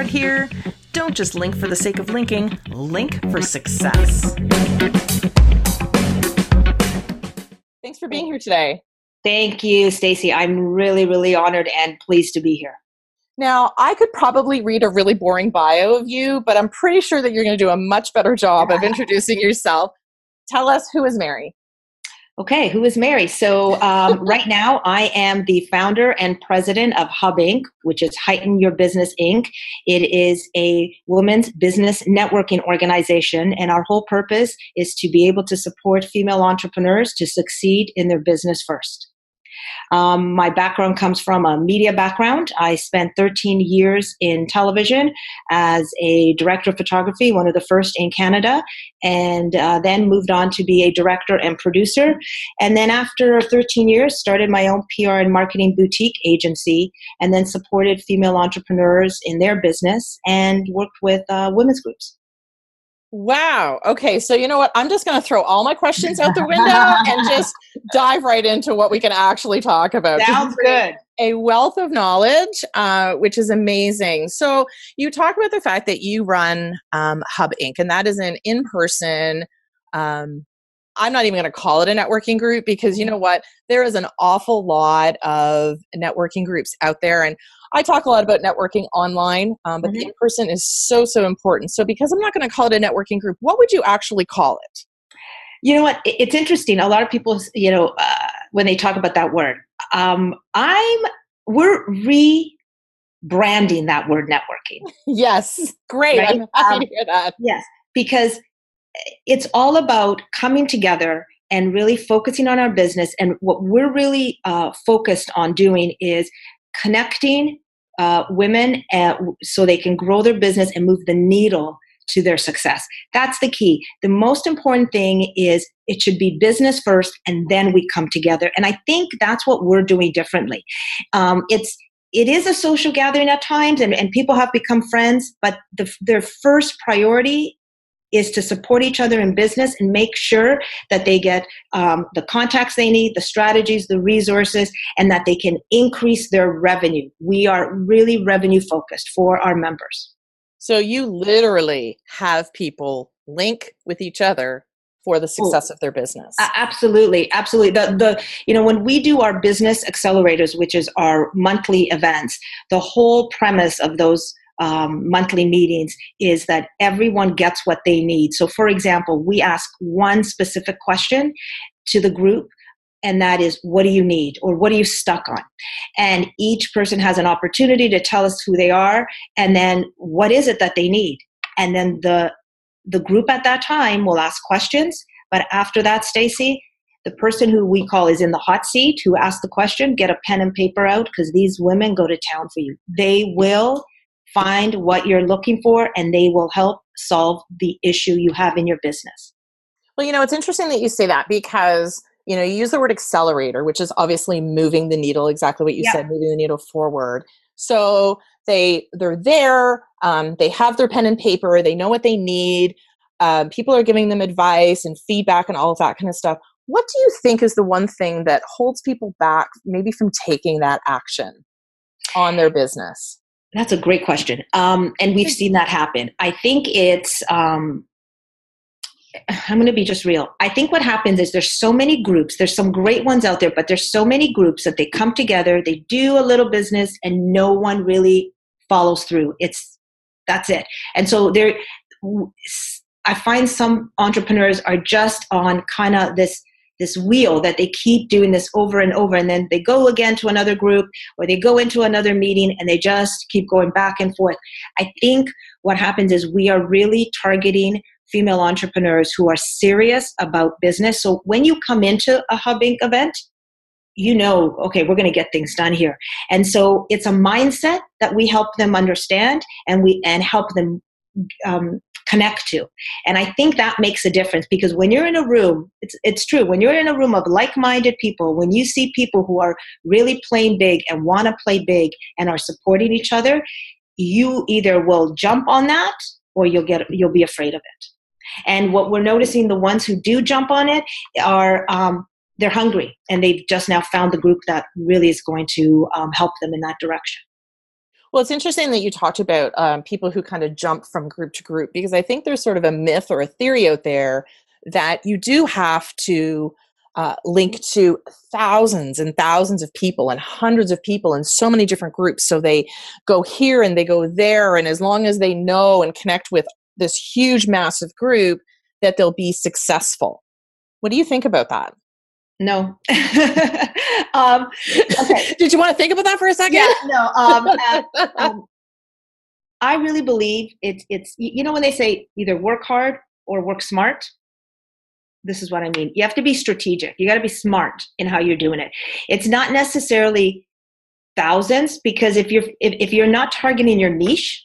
Bernard here. Don't just link for the sake of linking, link for success. Thanks for being here today. Thank you, Stacy. I'm really, really honored and pleased to be here. Now, I could probably read a really boring bio of you, but I'm pretty sure that you're going to do a much better job of introducing yourself. Tell us who is Mary? Okay, who is Mary? So, um, right now, I am the founder and president of Hub Inc., which is Heighten Your Business Inc. It is a women's business networking organization, and our whole purpose is to be able to support female entrepreneurs to succeed in their business first. Um, my background comes from a media background. I spent 13 years in television as a director of photography, one of the first in Canada, and uh, then moved on to be a director and producer. And then after 13 years, started my own PR and marketing boutique agency, and then supported female entrepreneurs in their business and worked with uh, women's groups. Wow. Okay. So, you know what? I'm just going to throw all my questions out the window and just dive right into what we can actually talk about. Sounds good. A wealth of knowledge, uh, which is amazing. So, you talk about the fact that you run um, Hub Inc., and that is an in person, um, I'm not even going to call it a networking group because you know what? There is an awful lot of networking groups out there. And I talk a lot about networking online, um, but mm-hmm. the in person is so, so important. So, because I'm not going to call it a networking group, what would you actually call it? You know what? It's interesting. A lot of people, you know, uh, when they talk about that word, um, I'm, we're rebranding that word networking. Yes. Great. Right? I'm happy um, to hear that. Yes. Because it's all about coming together and really focusing on our business. And what we're really uh, focused on doing is connecting uh, women at, so they can grow their business and move the needle to their success. That's the key. The most important thing is it should be business first and then we come together. And I think that's what we're doing differently. Um, it's it is a social gathering at times and, and people have become friends, but the, their first priority is to support each other in business and make sure that they get um, the contacts they need, the strategies, the resources, and that they can increase their revenue. We are really revenue focused for our members. So you literally have people link with each other for the success of their business. Absolutely, absolutely. The the you know when we do our business accelerators, which is our monthly events, the whole premise of those um, monthly meetings is that everyone gets what they need. So, for example, we ask one specific question to the group, and that is, What do you need? or What are you stuck on? And each person has an opportunity to tell us who they are, and then what is it that they need? And then the the group at that time will ask questions. But after that, Stacy, the person who we call is in the hot seat who asked the question get a pen and paper out because these women go to town for you they will find what you're looking for and they will help solve the issue you have in your business. Well, you know, it's interesting that you say that because you know you use the word accelerator which is obviously moving the needle exactly what you yeah. said moving the needle forward so they they're there um, they have their pen and paper they know what they need um, people are giving them advice and feedback and all of that kind of stuff what do you think is the one thing that holds people back maybe from taking that action on their business that's a great question. Um, and we've seen that happen. I think it's, um, I'm going to be just real. I think what happens is there's so many groups. There's some great ones out there, but there's so many groups that they come together, they do a little business, and no one really follows through. It's that's it. And so there, I find some entrepreneurs are just on kind of this this wheel that they keep doing this over and over and then they go again to another group or they go into another meeting and they just keep going back and forth. I think what happens is we are really targeting female entrepreneurs who are serious about business. So when you come into a hub inc event you know okay we're going to get things done here. And so it's a mindset that we help them understand and we and help them um, connect to. And I think that makes a difference because when you're in a room, it's, it's true, when you're in a room of like minded people, when you see people who are really playing big and want to play big and are supporting each other, you either will jump on that or you'll get you'll be afraid of it. And what we're noticing, the ones who do jump on it are um, they're hungry and they've just now found the group that really is going to um, help them in that direction. Well, it's interesting that you talked about um, people who kind of jump from group to group because I think there's sort of a myth or a theory out there that you do have to uh, link to thousands and thousands of people and hundreds of people in so many different groups. So they go here and they go there. And as long as they know and connect with this huge, massive group, that they'll be successful. What do you think about that? No. um, okay. Did you want to think about that for a second? Yeah, no. Um, uh, um, I really believe it's it's you know when they say either work hard or work smart. This is what I mean. You have to be strategic. You got to be smart in how you're doing it. It's not necessarily thousands because if you're if, if you're not targeting your niche,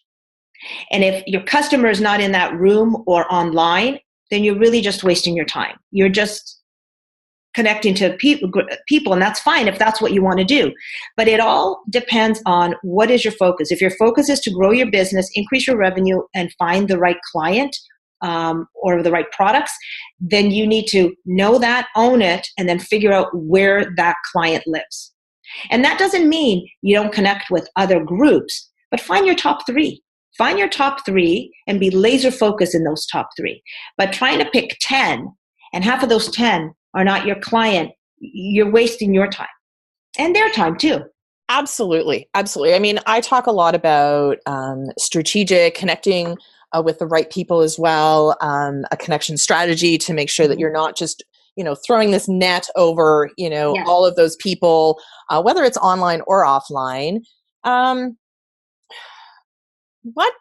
and if your customer is not in that room or online, then you're really just wasting your time. You're just connecting to people people and that's fine if that's what you want to do. But it all depends on what is your focus. If your focus is to grow your business increase your revenue and find the right client um, or the right products then you need to know that own it and then figure out where that client lives. And that doesn't mean you don't connect with other groups but find your top three. Find your top three and be laser focused in those top three. But trying to pick 10 and half of those 10 are not your client, you're wasting your time and their time too. Absolutely. Absolutely. I mean, I talk a lot about um, strategic connecting uh, with the right people as well, um, a connection strategy to make sure that you're not just you know throwing this net over you know yes. all of those people uh, whether it's online or offline um, what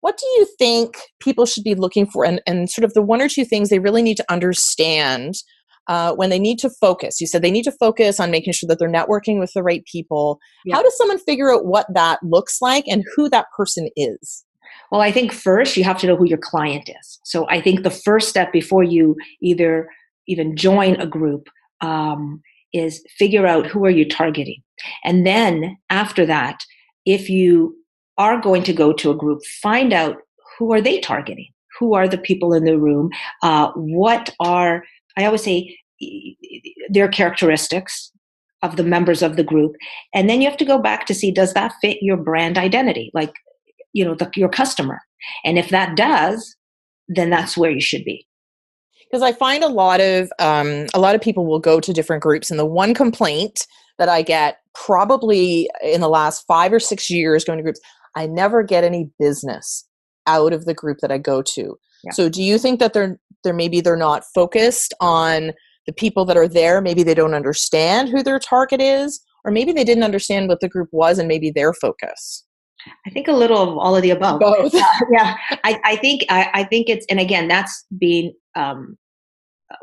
what do you think people should be looking for and, and sort of the one or two things they really need to understand uh, when they need to focus. You said they need to focus on making sure that they're networking with the right people. Yeah. How does someone figure out what that looks like and who that person is? Well, I think first you have to know who your client is. So I think the first step before you either even join a group um, is figure out who are you targeting, and then after that, if you are going to go to a group, find out who are they targeting. Who are the people in the room? Uh, what are I always say their characteristics of the members of the group. And then you have to go back to see does that fit your brand identity? Like you know the, your customer. And if that does then that's where you should be. Because i find a lot of um, a lot of people will go to different groups and the one complaint that i get probably in the last five or six years going to groups i never get any business out of the group that i go to yeah. so do you think that they're they're maybe they're not focused on the people that are there maybe they don't understand who their target is or maybe they didn't understand what the group was and maybe their focus I think a little of all of the above. Both. Uh, yeah, I, I think I, I, think it's and again that's being um,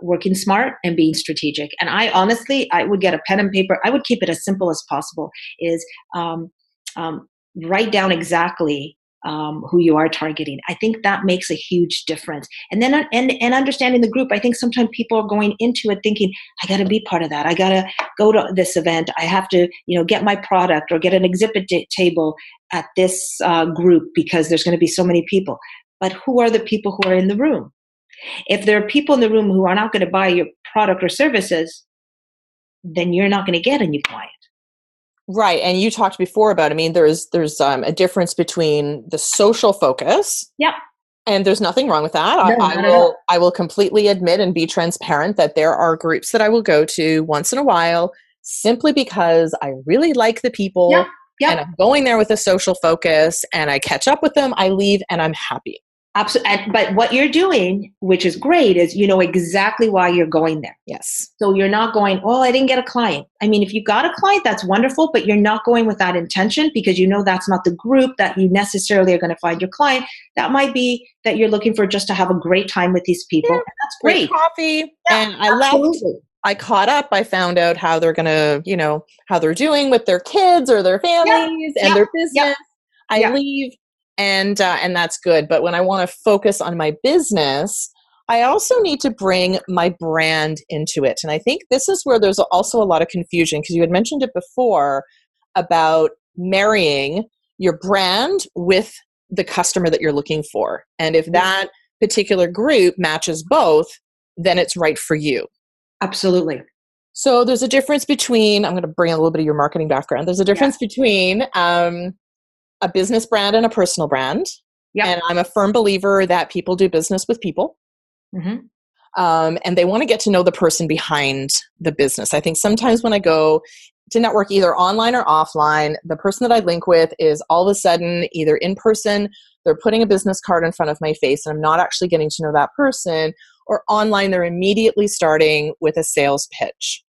working smart and being strategic. And I honestly, I would get a pen and paper. I would keep it as simple as possible. Is um, um, write down exactly um, who you are targeting. I think that makes a huge difference. And then and and understanding the group. I think sometimes people are going into it thinking, I got to be part of that. I got to go to this event. I have to you know get my product or get an exhibit table at this uh, group because there's going to be so many people. But who are the people who are in the room? If there are people in the room who are not going to buy your product or services, then you're not going to get a new client. Right, and you talked before about. I mean, there's there's um, a difference between the social focus. Yep. And there's nothing wrong with that. No, I, I will I will completely admit and be transparent that there are groups that I will go to once in a while simply because I really like the people. Yep. Yep. And I'm going there with a social focus and I catch up with them, I leave and I'm happy. Absolutely. But what you're doing, which is great, is you know exactly why you're going there. Yes. So you're not going, oh, I didn't get a client. I mean, if you got a client, that's wonderful, but you're not going with that intention because you know that's not the group that you necessarily are going to find your client. That might be that you're looking for just to have a great time with these people. Yeah. that's great. Coffee. Yeah, and I absolutely. left. I caught up. I found out how they're going to, you know, how they're doing with their kids or their families and their business. I leave and uh, and that's good. But when i want to focus on my business i also need to bring my brand into it. And i think this is where there's also a lot of confusion because you had mentioned it before about marrying your brand with the customer that you're looking for. And if that particular group matches both then it's right for you. Absolutely. So there's a difference between i'm going to bring a little bit of your marketing background. There's a difference yeah. between um, a business brand and a personal brand. Yep. And I'm a firm believer that people do business with people. hmm um, and they want to get to know the person behind the business. I think sometimes when I go to network either online or offline, the person that I link with is all of a sudden either in person, they're putting a business card in front of my face, and I'm not actually getting to know that person, or online, they're immediately starting with a sales pitch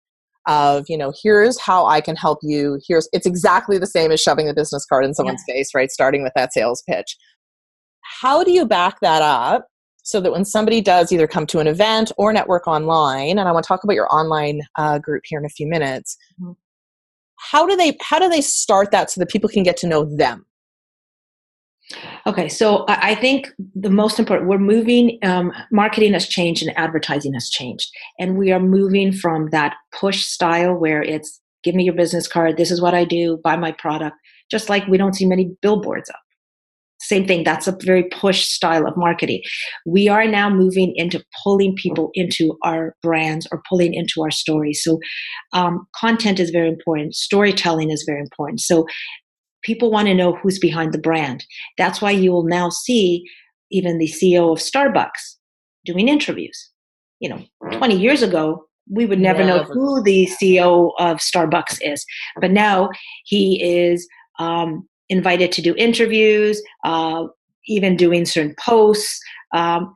of you know here's how i can help you. Here's it's exactly the same as shoving the business card in someone's face right starting with that sales pitch. How do you back that up so that when somebody does either come to an event or network online and i want to talk about your online uh, group here in a few minutes Mhm. how do they how do they start that so that people can get to know them Okay, so I think the most important, we're moving, um, marketing has changed and advertising has changed. And we are moving from that push style where it's give me your business card, this is what I do, buy my product, just like we don't see many billboards up. Same thing, that's a very push style of marketing. We are now moving into pulling people into our brands or pulling into our stories. So, um, content is very important, storytelling is very important. So, people want to know who's behind the brand. That's why you will now see even the CEO of Starbucks doing interviews. You know, 20 years ago, we would never know who the CEO of Starbucks is. But now he is um, invited to do interviews, uh, even doing certain posts. Um,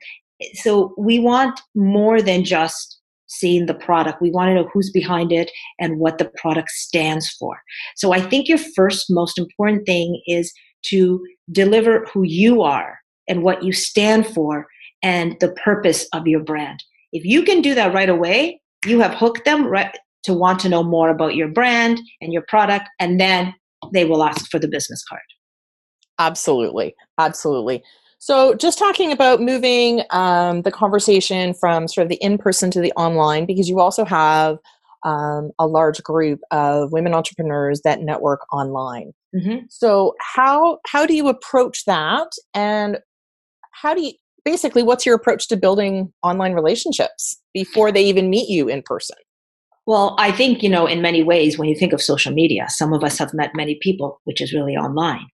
so we want more than just seeing the product. We want to know who's behind it and what the product stands for. So I think your first most important thing is to deliver who you are and what you stand for and the purpose of your brand. If you can do that right away, you have hooked them right to want to know more about your brand and your product and then they will ask for the business card. absolutely absolutely so just talking about moving um, the conversation from sort of the in-person to the online because you also have um, a large group of women entrepreneurs that network online Mm-hmm. So how how do you approach that and how do you basically what's your approach to building online relationships before they even meet you in person? Well, I think, you know, in many ways, when you think of social media, some of us have met many people, which is really online.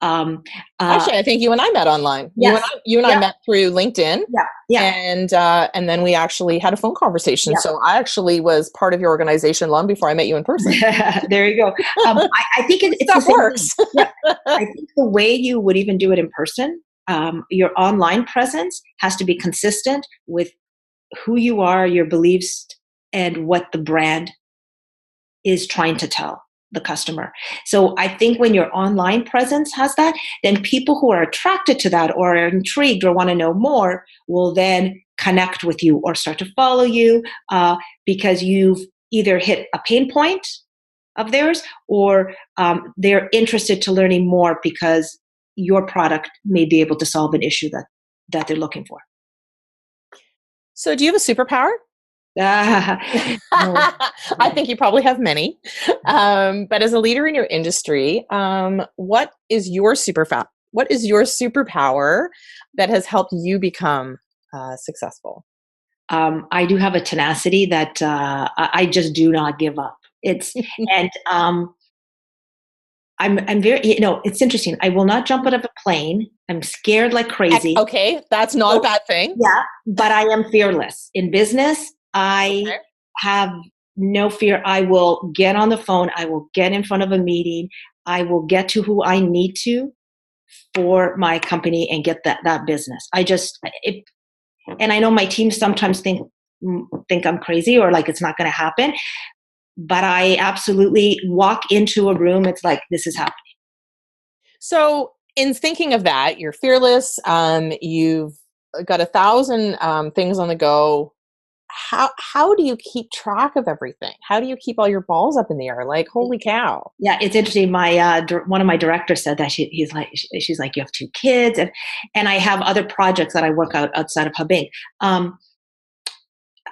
Um, uh, Actually, I think you and I met online. You and. I, you and I met through LinkedIn. yeah, yeah. And uh, and then we actually had a phone conversation. Yeah. So I actually was part of your organization long before I met you in person. there you go. Um, I, I think it, it's the works. thing. I think the way you would even do it in person, um, your online presence has to be consistent with who you are, your beliefs, and what the brand is trying to tell the customer. So I think when your online presence has that, then people who are attracted to that or are intrigued or want to know more will then connect with you or start to follow you uh, because you've either hit a pain point of theirs or um, they're interested to learning more because your product may be able to solve an issue that that they're looking for. So do you have a superpower? I think you probably have many. Um, but as a leader in your industry, um, what is your superpower? What is your superpower that has helped you become uh, successful? um, I do have a tenacity that uh, I just do not give up. It's and um, I'm I'm very you know it's interesting. I will not jump out of a plane. I'm scared like crazy. Okay, that's not a bad thing. Yeah, but I am fearless in business. I Okay. have no fear. I will get on the phone. I will get in front of a meeting. I will get to who I need to for my company and get that that business. I just it, and I know my team sometimes think mm, think I'm crazy or like it's not going to happen. But I absolutely walk into a room. It's like this is happening. So, in thinking of that, you're fearless. Um, you've got a thousand um, things on the go. How how do you keep track of everything? How do you keep all your balls up in the air? Like, holy cow! Yeah, it's interesting. My uh, dir- one of my directors said that she, he's like sh- she's like you have two kids and and I have other projects that I work out outside of Hub Inc. Um,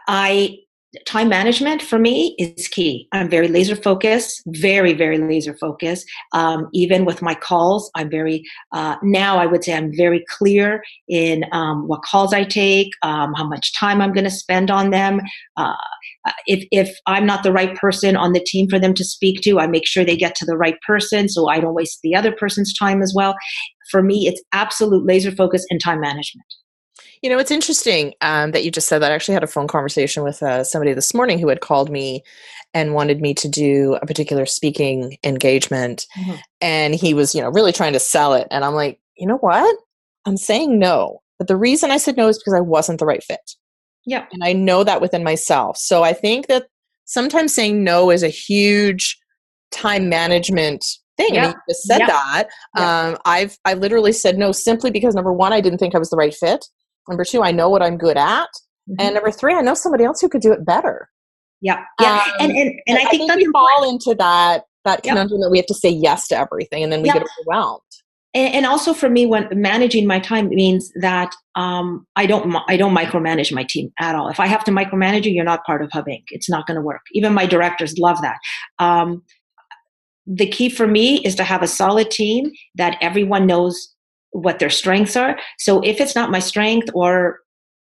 I time management for me is key. I'm very laser focused, very, very laser focused. Um, even with my calls, I'm very, uh, now I would say I'm very clear in um, what calls I take, um, how much time I'm going to spend on them. Uh, if, if I'm not the right person on the team for them to speak to, I make sure they get to the right person so I don't waste the other person's time as well. For me, it's absolute laser focus and time management. You know, it's interesting um, that you just said that. I actually had a phone conversation with uh, somebody this morning who had called me and wanted me to do a particular speaking engagement. Mm-hmm. And he was, you know, really trying to sell it. And I'm like, you know what? I'm saying no. But the reason I said no is because I wasn't the right fit. Yeah. And I know that within myself. So I think that sometimes saying no is a huge time management thing. Yeah. And you just said yeah. that. Yeah. Um, I've I literally said no simply because number one, I didn't think I was the right fit. Number two, I know what I'm good at. Mm-hmm. And number three, I know somebody else who could do it better. Yeah. Yeah. Um, and, and, and, I, I think, think we fall into that that conundrum that we have to say yes to everything and then we get overwhelmed. And, and, also for me, when managing my time means that um, I don't I don't micromanage my team at all. If I have to micromanage you, you're not part of Hub Inc. It's not going to work. Even my directors love that. Um, the key for me is to have a solid team that everyone knows what their strengths are. So if it's not my strength or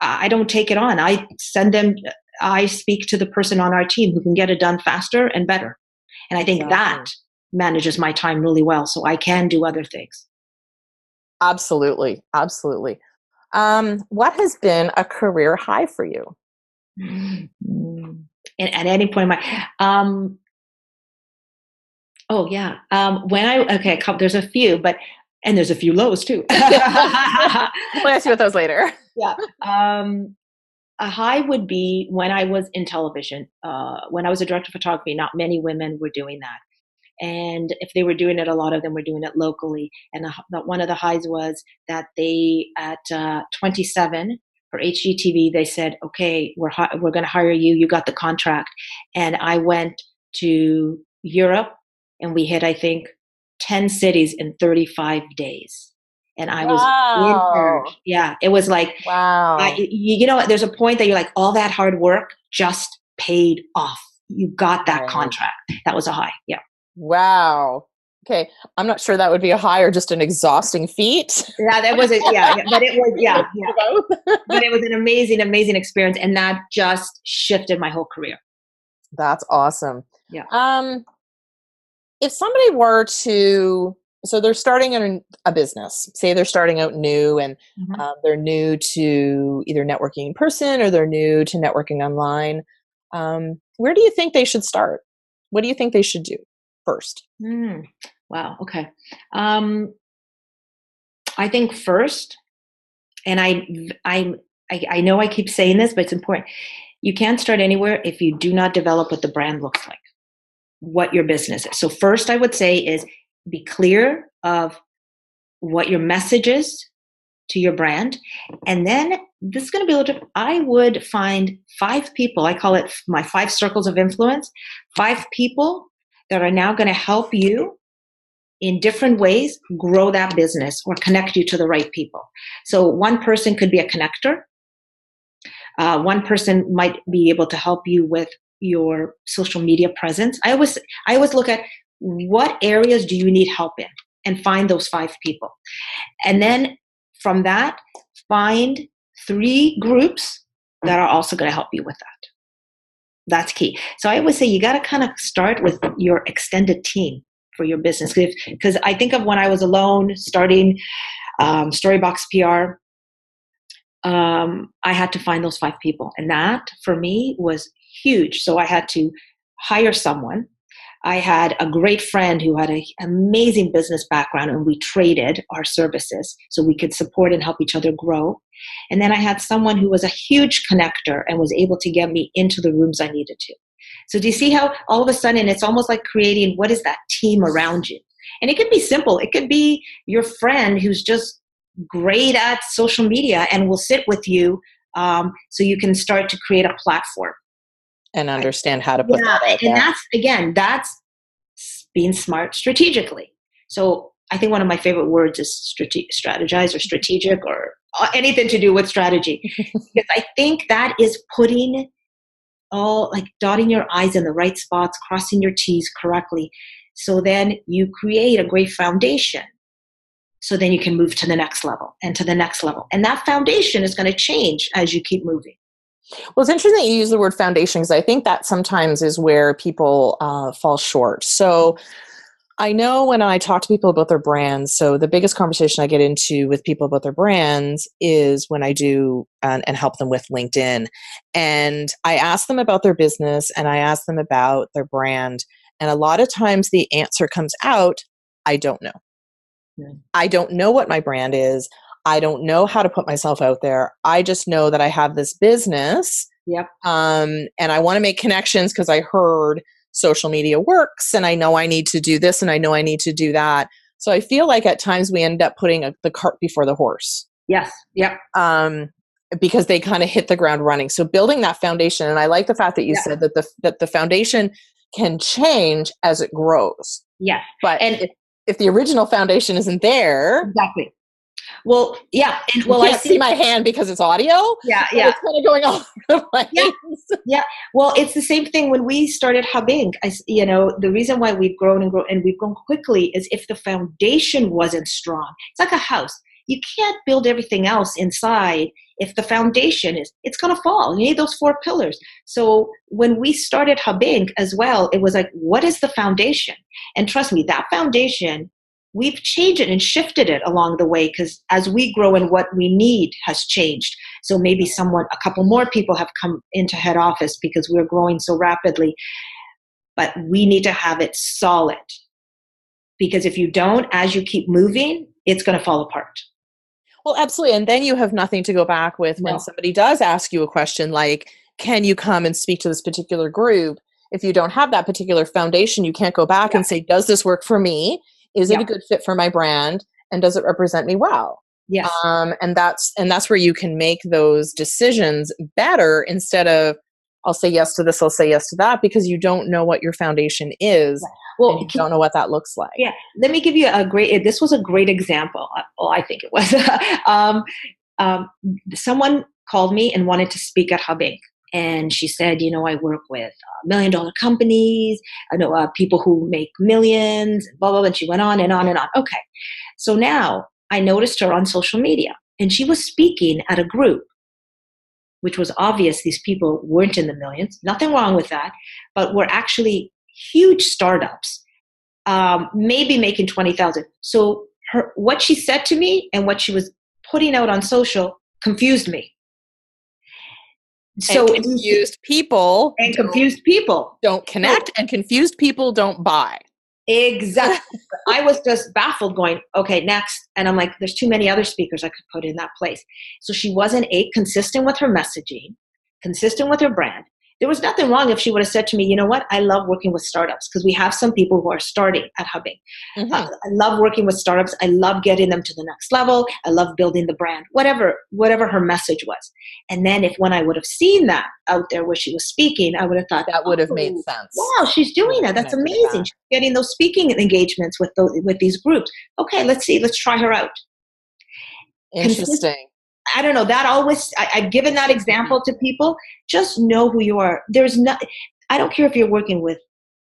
I don't take it on, I send them, I speak to the person on our team who can get it done faster and better. And I think exactly. that manages my time really well. So I can do other things. Absolutely. Absolutely. Um, what has been a career high for you? Mm-hmm. And at any point in my, um, oh yeah, um, when I okay, there's a few, but and there's a few lows too. we'll ask you about those later. Yeah. Um, a high would be when I was in television. Uh, when I was a director of photography, not many women were doing that. And if they were doing it, a lot of them were doing it locally. And the, one of the highs was that they, at uh, 27 for HGTV, they said, "Okay, we're we're going to hire you. You got the contract." And I went to Europe, and we hit, I think, 10 cities in 35 days and I was wow. Yeah, it was like wow. I, you, know, there's a point that you're like, all that hard work just paid off. You got that right. contract. That was a high. Yeah. Wow. Okay, I'm not sure that would be a high or just an exhausting feat. Yeah, that was it. Yeah, but it was yeah, yeah. but it was an amazing, amazing experience, and that just shifted my whole career. That's awesome. Yeah. Um, if somebody were to so they're starting a, a business say they're starting out new and mm-hmm. uh, they're new to either networking in person or they're new to networking online um, where do you think they should start what do you think they should do first mm. wow okay um, i think first and I, I i i know i keep saying this but it's important you can't start anywhere if you do not develop what the brand looks like what your business is. So, first, I would say is be clear of what your message is to your brand. And then this is going to be a little different. I would find five people, I call it my five circles of influence, five people that are now going to help you in different ways grow that business or connect you to the right people. So, one person could be a connector. Uh, one person might be able to help you with your social media presence i always i always look at what areas do you need help in and find those five people. And then from that find three groups that are also going to help you with that. That's key. So i always say you got to kind of start with your extended team for your business. Because i think of when i was alone starting um, storybox pr um, i had to find those five people. And that for me was huge. So I had to hire someone. I had a great friend who had an amazing business background, and we traded our services so we could support and help each other grow. And then I had someone who was a huge connector and was able to get me into the rooms I needed to. So, do you see how all of a sudden it's almost like creating what is that team around you? And it could be simple. It could be your friend who's just great at social media and will sit with you um, so you can start to create a platform and understand how to put yeah, that out and that's again that's being smart strategically. So i think one of my favorite words is strate- strategize or strategic or uh, anything to do with strategy. Because i think that is putting all like dotting your i's in the right spots crossing your t's correctly so then you create a great foundation so then you can move to the next level and to the next level. And that foundation is going to change as you keep moving well, it's interesting that you use the word foundation because I think that sometimes is where people uh, fall short. So, I know when I talk to people about their brands, so the biggest conversation I get into with people about their brands is when I do and, and, help them with LinkedIn. And I ask them about their business and I ask them about their brand. And a lot of times the answer comes out I don't know. Mm. I don't know what my brand is. I don't know how to put myself out there. I just know that I have this business. Yep. Um, and I want to make connections because I heard social media works and I know I need to do this and I know I need to do that. So I feel like at times we end up putting a, the cart before the horse. Yes. Yep. Um, because they kind of hit the ground running. So building that foundation, and I like the fact that you yeah. said that the that the foundation can change as it grows. Yeah. But and if, if the original foundation isn't there, exactly. Well, yeah, and well, I see my hand because it's audio. Yeah, yeah, it's kind of going all over the place. Yeah, yeah. Well, it's the same thing when we started Hub Inc. I, you know, the reason why we've grown and grown and we've grown quickly is if the foundation wasn't strong. It's like a house. You can't build everything else inside if the foundation is it's going to fall you need those four pillars so when we started hub inc as well it was like what is the foundation and trust me that foundation we've changed it and shifted it along the way because as we grow and what we need has changed. So maybe someone, a couple more people have come into head office because we're growing so rapidly. But we need to have it solid because if you don't, as you keep moving, it's going to fall apart. Well, absolutely. And then you have nothing to go back with when no. somebody does ask you a question like, can you come and speak to this particular group? If you don't have that particular foundation, you can't go back yeah. and say, does this work for me? Is yeah. it a good fit for my brand and does it represent me well? Yes. Um, and that's and that's where you can make those decisions better instead of i'll say yes to this i'll say yes to that because you don't know what your foundation is well you don't know what that looks like. Yeah. Let me give you a great this was a great example uh, well i think it was. Um, um, someone called me and wanted to speak at hub inc and she said, you know, I work with uh, million dollar companies, I know uh, people who make millions, blah, blah, blah. And she went on and on and on. Okay. So now I noticed her on social media and she was speaking at a group, which was obvious these people weren't in the millions. Nothing wrong with that, but were actually huge startups, um, maybe making 20,000. So her, what she said to me and what she was putting out on social confused me so and confused people and confused people. don't connect and confused people don't buy. Exactly. I was just baffled going okay next. And i'm like there's too many other speakers i could put in that place. So she wasn't a consistent with her messaging consistent with her brand there was nothing wrong if she would have said to me, you know what, I love working with startups because we have some people who are starting at Hub Inc. Mm-hmm. Uh, I love working with startups. I love getting them to the next level. I love building the brand, whatever, whatever her message was. And then if when I would have seen that out there where she was speaking, I would have thought that would have oh, made sense. Wow, she's doing that. That's amazing. That. She's getting those speaking engagements with those, with these groups. Okay, let's see. Let's try her out. Interesting. I don't know. That always, I, have given that example to people. Just know who you are. There's not, I don't care if you're working with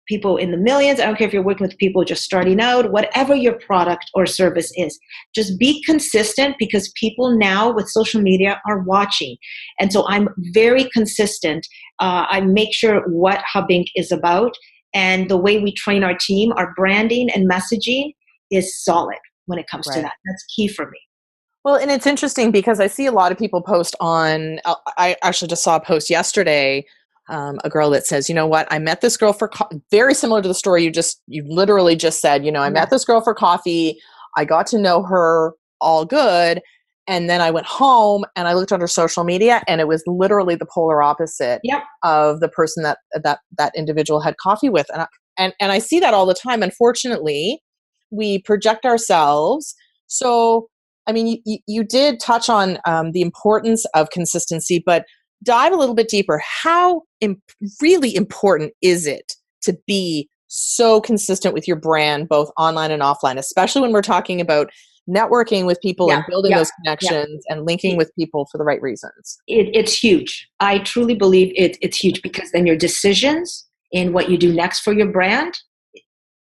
people in the millions. I don't care if you're working with people just starting out, whatever your product or service is. Just be consistent because people now with social media are watching. And so I'm very consistent. Uh, I make sure what Hub Inc. is about and the way we train our team, our branding and messaging is solid when it comes right. to that. That's key for me. Well, and it's interesting because I see a lot of people post on. Uh, I actually just saw a post yesterday. Um, a girl that says, "You know what? I met this girl for co-, very similar to the story you just you literally just said. You know, I met this girl for coffee. I got to know her all good, and then I went home and I looked on her social media, and it was literally the polar opposite yep. of the person that that that individual had coffee with. And I, and and I see that all the time. Unfortunately, we project ourselves. So I mean, you, you did touch on um, the importance of consistency, but dive a little bit deeper. How imp- really important is it to be so consistent with your brand, both online and offline, especially when we're talking about networking with people Yeah, and building yeah, those connections and linking with people for the right reasons. it, it's huge. I truly believe it, it's huge because then your decisions in what you do next for your brand,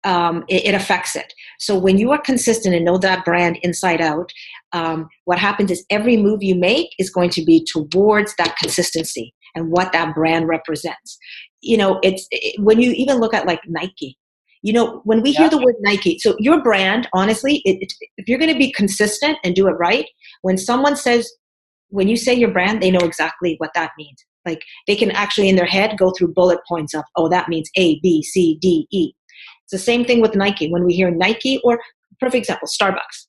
um, it, it affects it. So when you are consistent and know that brand inside out, um, what happens is every move you make is going to be towards that consistency and what that brand represents. You know, it's it, when you even look at like Nike. You know, when we hear the word Nike, so your brand, honestly, it, it, if you're going to be consistent and do it right, when someone says when you say your brand, they know exactly what that means. Like they can actually in their head go through bullet points of, oh, that means A, B, C, D, E. It's the same thing with Nike. When we hear Nike, or perfect example, Starbucks,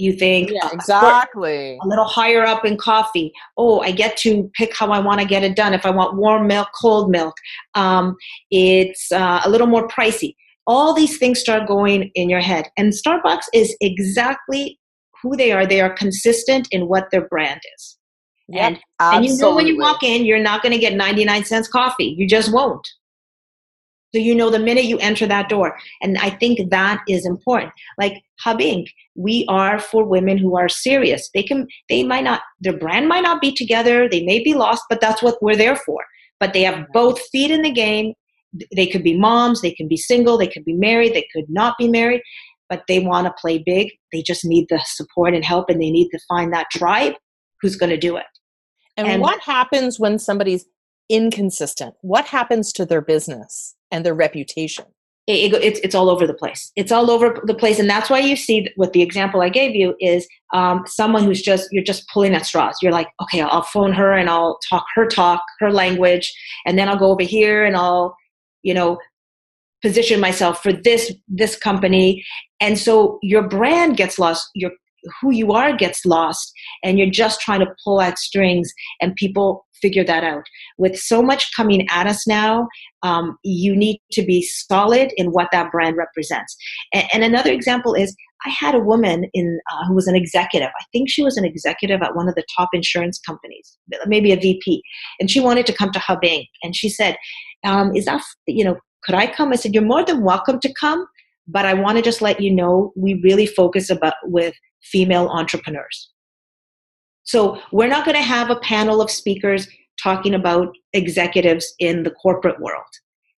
you think Yeah, uh, exactly. a little higher up in coffee. Oh, I get to pick how I want to get it done. If I want warm milk, cold milk, um, it's uh, a little more pricey. All these things start going in your head. And Starbucks is exactly who they are. They are consistent in what their brand is. Yep, And, and you know when you walk in, you're not going to get 99 cents coffee. You just won't. So you know the minute you enter that door. And I think that is important. Like Hub Inc., we are for women who are serious. They can they might not their brand might not be together, they may be lost, but that's what we're there for. But they have both feet in the game. They could be moms, they can be single, they could be married, they could not be married, but they want to play big. They just need the support and help and they need to find that tribe who's going to do it. And, And- what happens when somebody's inconsistent? What happens to their business and their reputation? it, it, it's it's all over the place. It's all over the place, and that's why you see with the example I gave you is um, someone who's just you're just pulling at straws. You're like, okay, I'll phone her and I'll talk her talk, her language, and then I'll go over here and I'll, you know, position myself for this this company, and so your brand gets lost. Your who you are gets lost, and you're just trying to pull at strings, and people figure that out. With so much coming at us now, um, you need to be solid in what that brand represents. And, and another example is I had a woman in uh, who was an executive. I think she was an executive at one of the top insurance companies, maybe a VP, and she wanted to come to Hub Inc. And she said, um, "Is that you know? Could I come?" I said, "You're more than welcome to come, but I want to just let you know we really focus about with female entrepreneurs." So we're not going to have a panel of speakers talking about executives in the corporate world.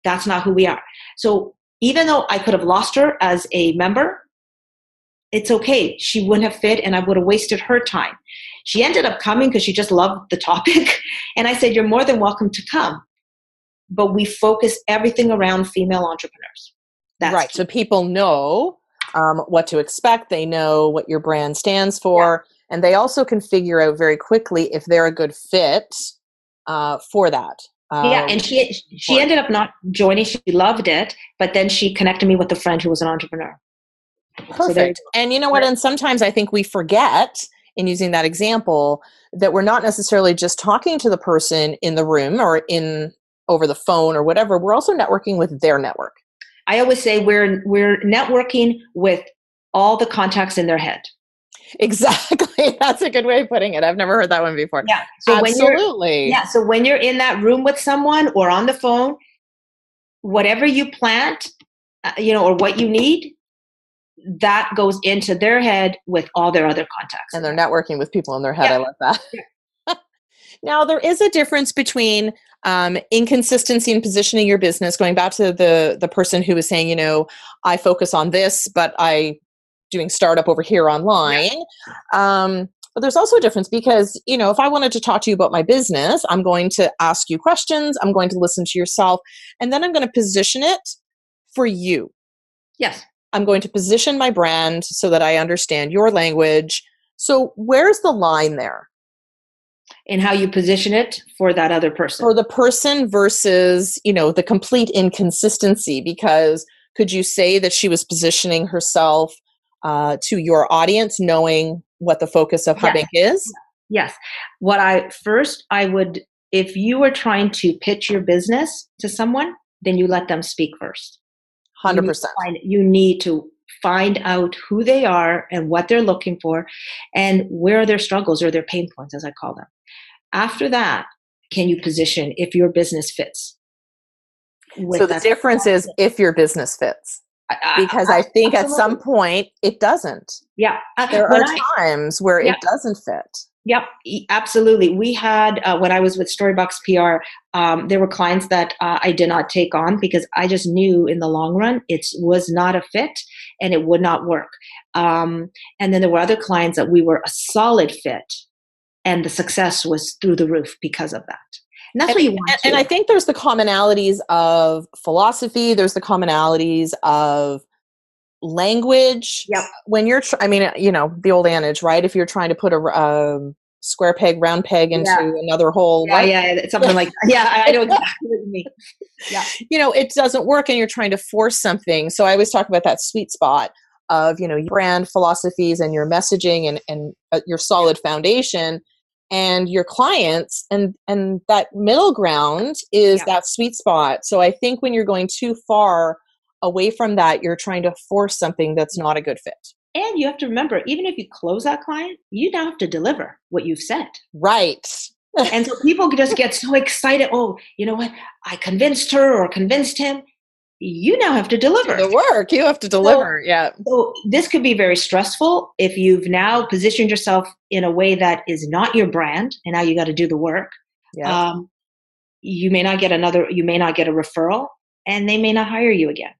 That's not who we are. So even though I could have lost her as a member, it's okay. She wouldn't have fit and I would have wasted her time. She ended up coming because she just loved the topic. And I said, You're more than welcome to come. But we focus everything around female entrepreneurs. That's right. key. So people know um, what to expect. They know what your brand stands for. And they also can figure out very quickly if they're a good fit uh, for that. yeah, Um, and she she ended up not joining. She loved it, but then she connected me with a friend who was an entrepreneur. So Perfect. and you know what? And sometimes I think we forget in using that example that we're not necessarily just talking to the person in the room or in over the phone or whatever. We're also networking with their network. I always say we're we're networking with all the contacts in their head. Exactly. That's a good way of putting it. I've never heard that one before. Yeah. So when you're Absolutely. yeah, so when you're in that room with someone or on the phone, whatever you plant, uh, you know, or what you need, that goes into their head with all their other contacts. and they're networking with people in their head. Yeah. I love that. now, there is a difference between um, inconsistency in positioning your business. Going back to the the person who was saying, you know, I focus on this, but I doing startup over here online. Um, but there's also a difference because you know if I wanted to talk to you about my business, I'm going to ask you questions. I'm going to listen to yourself, and then I'm going to position it for you. yes. I'm going to position my brand so that I understand your language. So, where's the line there And how you position it for that other person. for the person versus, you know, the complete inconsistency? Because could you say that she was positioning herself uh, to your audience, knowing what the focus of Yes. Hub Inc is? Yes. What I first I would if you were trying to pitch your business to someone, then you let them speak first. You Hundred need to percent. find- You need to find out who they are and what they're looking for and where are their struggles or their pain points, as I call them. After that, can you position if your business fits? So the difference is if your business fits. Because I, think at some point it doesn't. Yeah, uh, there are I, times where yeah. it doesn't fit. Yep, absolutely. We had uh, when I was with Storybox PR, um, there were clients that uh, I did not take on because I just knew in the long run it was not a fit and it would not work. Um, and then there were other clients that we were a solid fit, and the success was through the roof because of that. And that's and, what you want. And, and I think there's the commonalities of philosophy. There's the commonalities of language. Yep. When you're, tr- I mean, you know, the old adage, right? If you're trying to put a um, square peg, round peg into yeah. another hole. Yeah, yeah, something like that. Yeah, I know exactly what you mean. Yeah. You know, it doesn't work and you're trying to force something. So I always talk about that sweet spot of, you know, your brand philosophies and your messaging and, and uh, your solid foundation and your clients and and that middle ground is yeah. that sweet spot. So i think when you're going too far away from that you're trying to force something that's not a good fit. And you have to remember even if you close that client you now have to deliver what you've said. Right. And so people just get so excited oh you know what? I convinced her or convinced him you now have to deliver. the work. You have to deliver. So, yeah. so this could be very stressful if you've now positioned yourself in a way that is not your brand and now you got to do the work. Yeah. Um, you may not get another you may not get a referral and they may not hire you again.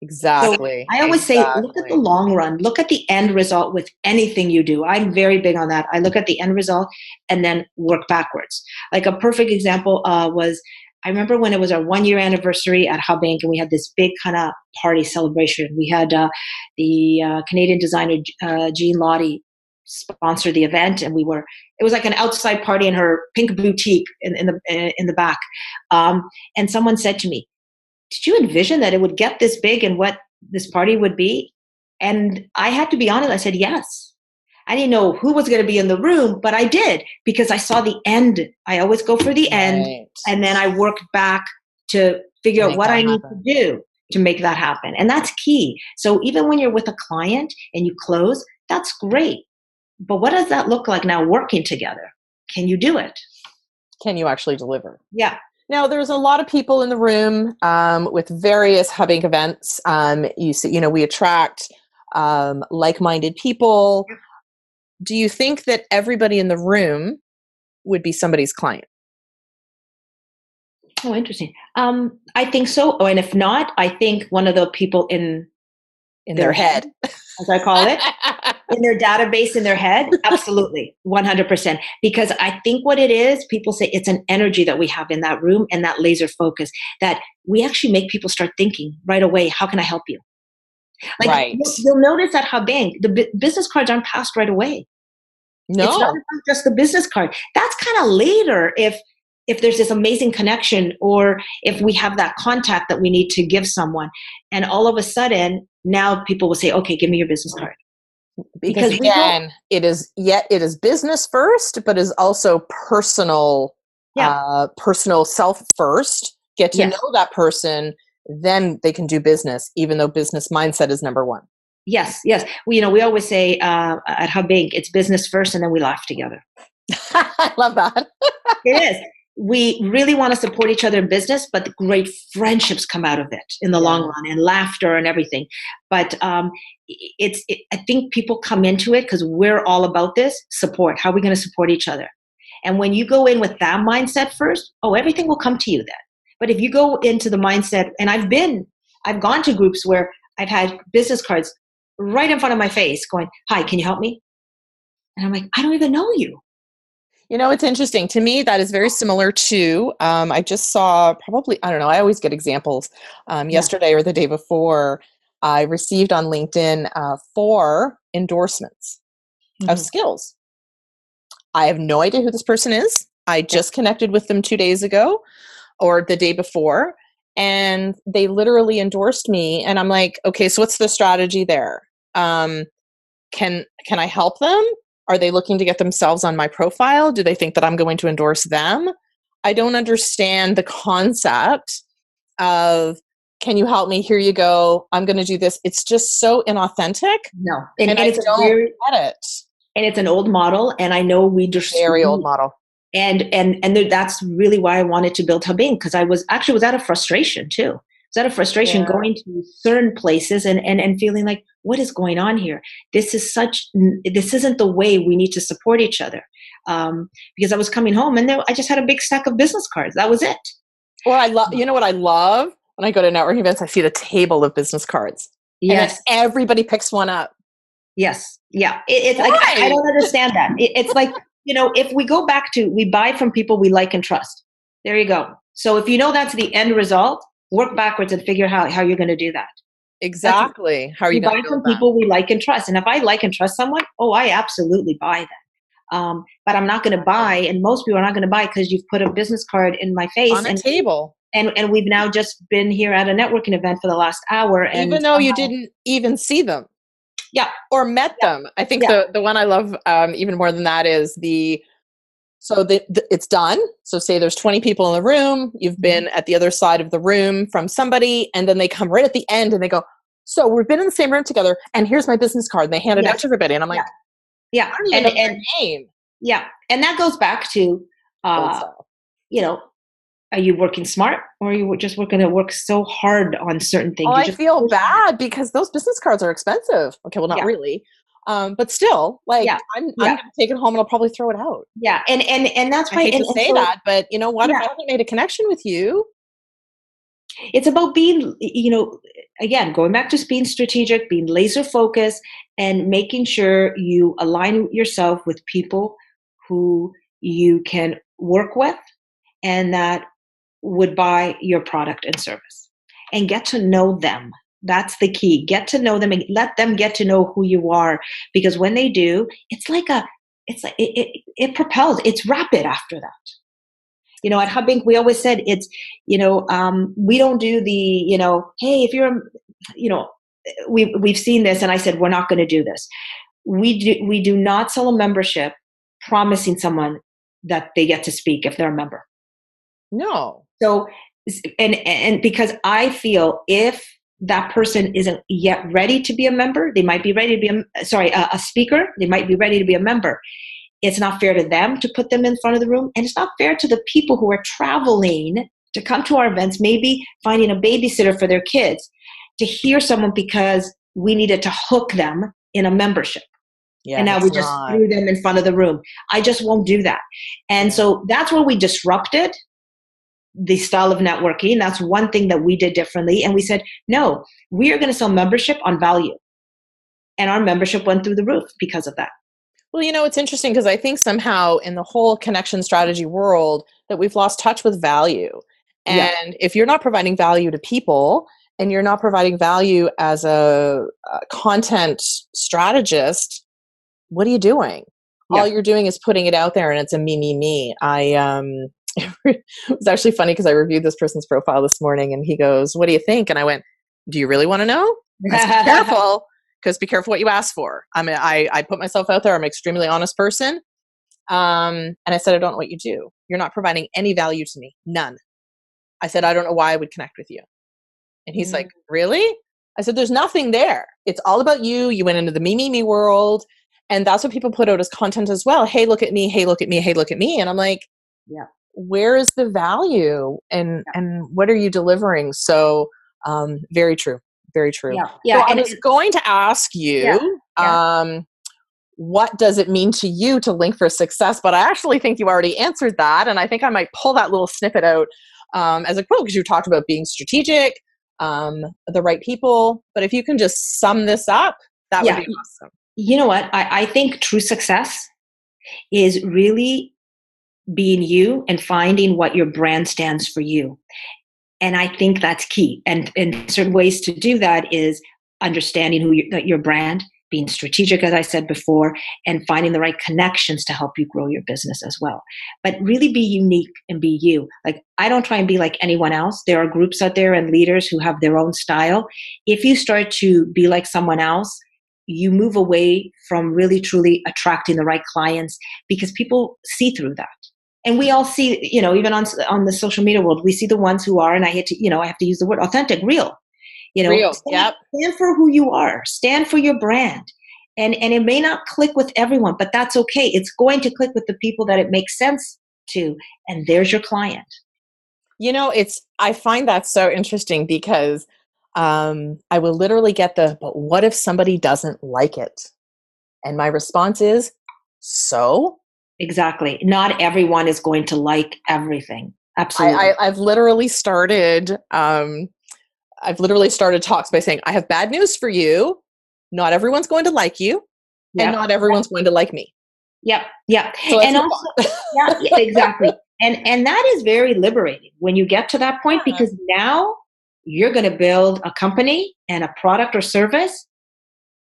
Exactly. So i always exactly. say look at the long run. Look at the end result with anything you do. I'm very big on that. I look at the end result and then work backwards. Like a perfect example uh, was I remember when it was our one year anniversary at Hub Inc. and we had this big kind of party celebration. We had uh, the uh, Canadian designer uh, Jean Lottie sponsor the event, and we were. It was like an outside party in her pink boutique in, in the in the back. Um, and someone said to me, "Did you envision that it would get this big and what this party would be?" And I had to be honest. I said, "Yes." I didn't know who was going to be in the room, but I did because I saw the end. I always go for the end, right. and then I work back to figure out what I need to do to make that happen. And that's key. So even when you're with a client and you close, that's great. But what does that look like now working together? Can you do it? Can you actually deliver? Yeah. Now, there's a lot of people in the room um, with various Hub Inc. events. Um, you see, you know, we attract um, like-minded people do you think that everybody in the room would be somebody's client? Oh, interesting. Um, I think so. Oh, and if not, I think one of the people in in their, their head, as I call it, in their database in their head, absolutely, one hundred percent. Because I think what it is, people say it's an energy that we have in that room and that laser focus that we actually make people start thinking right away. How can I help you? Like right. you'll, you'll notice at Hub Inc, the b- business cards aren't passed right away. No, it's not just the business card. That's kind of later if if there's this amazing connection or if we have that contact that we need to give someone, and all of a sudden now people will say, "Okay, give me your business card." Because, because again, it is yet it is business first, but is also personal. Yeah. Uh, personal self first. Get to yes. know that person, then they can do business, even though business mindset is number one. Yes, yes. We, you know, we always say uh, at Hub Inc. it's business first, and then we laugh together. I love that. it is. We really want to support each other in business, but great friendships come out of it in the yeah. long run, and laughter and everything. But um, it's. It, I think people come into it because we're all about this support. How are we going to support each other? And when you go in with that mindset first, oh, everything will come to you then. But if you go into the mindset, and I've been, I've gone to groups where I've had business cards right in front of my face going, Hi, can you help me? And I'm like, I don't even know you. You know, it's interesting. To me, that is very similar to, um, I just saw probably, I don't know, I always get examples. Um, yeah. Yesterday or the day before, I received on LinkedIn uh, four endorsements mm-hmm. of skills. I have no idea who this person is. I just connected with them two days ago or the day before and they literally endorsed me and i'm like okay so what's the strategy there? Um, can can i help them? Are they looking to get themselves on my profile? Do they think that i'm going to endorse them? I don't understand the concept of can you help me? Here you go. I'm going to do this. It's just so inauthentic. No. And, and, and it's don't very, get it. And it's an old model and i know we just very old model and and and that's really why I wanted to build Hub Inc. because I was actually was out of frustration too. instead of frustration Yeah. going to certain places and, and and feeling like what is going on here this is such this isn't the way we need to support each other um, because i was coming home and there, i just had a big stack of business cards that was it Or I love, you know what I love when I go to networking events, I see the table of business cards. And yes everybody picks one up. yes yeah it, it's like I, I don't understand that it, it's like you know if we go back to we buy from people we like and trust there you go so if you know that's the end result work backwards and figure how, how you're going to do that Exactly. How are you buy going to from that? people we like and trust. And if I like and trust someone, oh, I absolutely buy that. Um, but I'm not going to buy, and most people are not going to buy because you've put a business card in my face, on a and, table? and and we've now just been here at a networking event for the last hour, and even though you didn't even see them. Yeah. Or met them. I think Yeah. the, the one I love um, even more than that is the so the, the it's done. So say there's 20 people in the room, Mm-hmm. you've been at the other side of the room from somebody, and then they come right at the end and they go, So we've been in the same room together, and here's my business card. And they hand it Yeah. out to everybody. And I'm like, yeah, even and and name. yeah, and that goes back to uh, you know, are you working smart or are you just working to work so hard on certain things? Oh, I feel bad because those business cards are expensive. Okay, well, not Yeah. really, um, but still, like Yeah. I'm, Yeah. I'm gonna take it home and I'll probably throw it out. Yeah, and and and that's I why hate and- to and say so- that, but you know what? If I haven't made a connection with you, it's about being you know again going back to being strategic being laser focused and making sure you align yourself with people who you can work with and that would buy your product and service. And get to know them. That's the key. Get to know them and let them get to know who you are. Because when they do it's like a it's like it, it, it propels it's rapid after that. You know at hub inc we always said it's you know um, we don't do the you know hey if you're you know we we've seen this and i said we're not going to do this. We do we do not sell a membership promising someone that they get to speak if they're a member. No. So and and because i feel if that person isn't yet ready to be a member they might be ready to be a sorry a, a speaker they might be ready to be a member it's not fair to them to put them in front of the room and it's not fair to the people who are traveling to come to our events maybe finding a babysitter for their kids to hear someone because we needed to hook them in a membership Yeah, and now we just not. threw them in front of the room. I just won't do that. And so that's where we disrupted the style of networking. That's one thing that we did differently. And we said, no, we are going to sell membership on value. And our membership went through the roof because of that. Well, you know, it's interesting because I think somehow in the whole connection strategy world that we've lost touch with value. And Yeah. if you're not providing value to people and you're not providing value as a, a content strategist, what are you doing? All you're doing is putting it out there and it's a me, me, me. I, um, it was actually funny because I reviewed this person's profile this morning and he goes, What do you think? And I went, Do you really want to know? Said, be careful because be careful what you ask for. I mean, I, I put myself out there. I'm an extremely honest person. Um, and I said, I don't know what you do. You're not providing any value to me. None. I said, I don't know why I would connect with you. And he's Mm. like, Really? I said, There's nothing there. It's all about you. You went into the me, me, me world. And that's what people put out as content as well. Hey, look at me. Hey, look at me. Hey, look at me. And I'm like, Yeah. Where is the value and and what are you delivering? So um, very true. Very true. Yeah. Yeah. So I and was it- going to ask you, Yeah, yeah. um, what does it mean to you to link for success? But I actually think you already answered that, and I think I might pull that little snippet out um, as a quote because you talked about being strategic, um, the right people. But if you can just sum this up, that Yeah. would be awesome. you know what? I, I think true success is really being you and finding what your brand stands for you. And I think that's key. And in certain ways to do that is understanding who you, your brand, being strategic, as I said before, and finding the right connections to help you grow your business as well. But really be unique and be you. Like, I don't try and be like anyone else. There are groups out there and leaders who have their own style. If you start to be like someone else, you move away from really truly attracting the right clients because people see through that and we all see you know even on on the social media world we see the ones who are and i hate to you know i have to use the word authentic real you know Real, stand, yep. stand for who you are stand for your brand and and it may not click with everyone but that's okay it's going to click with the people that it makes sense to and there's your client You know, it's I find that so interesting because um, I will literally get the, but what if somebody doesn't like it? And my response is, so? Exactly. Not everyone is going to like everything. Absolutely. I, I, have literally started. Um, I've literally started talks by saying, "I have bad news for you. Not everyone's going to like you, yep. and not everyone's going to like me." Yep. Yep. So and also, yeah, yeah, exactly. And and that is very liberating when you get to that point because now you're going to build a company and a product or service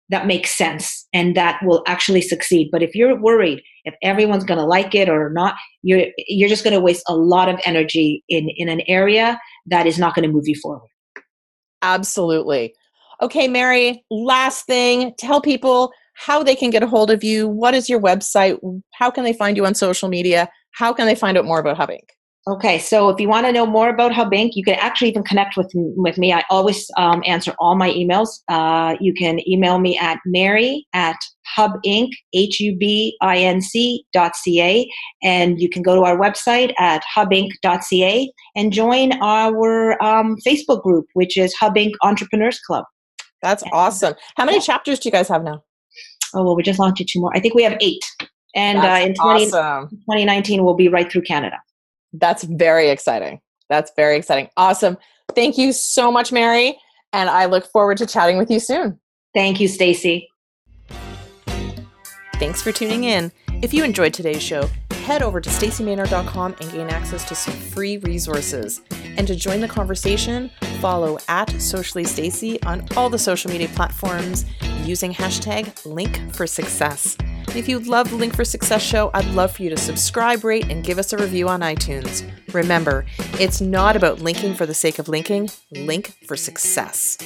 that makes sense and that will actually succeed. But if you're worried if everyone's going to like it or not, you're you're just going to waste a lot of energy in in an area that is not going to move you forward. Absolutely. Okay, Mary, last thing, tell people how they can get a hold of you. What is your website? How can they find you on social media? How can they find out more about Hub Inc? Okay, so if you want to know more about Hub Inc., you can actually even connect with with me. I always um, answer all my emails. Uh, you can email me at mary at hubinc, H-U-B-I-N-C dot C-A, and you can go to our website at hubinc.ca and join our um, Facebook group, which is Hub Inc. Entrepreneurs Club. That's awesome. How many yeah. chapters do you guys have now? Oh, well, we just launched two more. I think we have eight. And uh, in 20, awesome. 2019, we'll be right through Canada. That's very exciting. That's very exciting. Awesome. Thank you so much, Mary. And I look forward to chatting with you soon. Thank you, Stacy. Thanks for tuning in. If you enjoyed today's show, head over to stacymaynard.com and gain access to some free resources. And to join the conversation, follow at Socially Stacy on all the social media platforms using hashtag link for success. If you love the Link for Success show, I'd love for you to subscribe, rate, and give us a review on iTunes. Remember, it's not about linking for the sake of linking, link for success.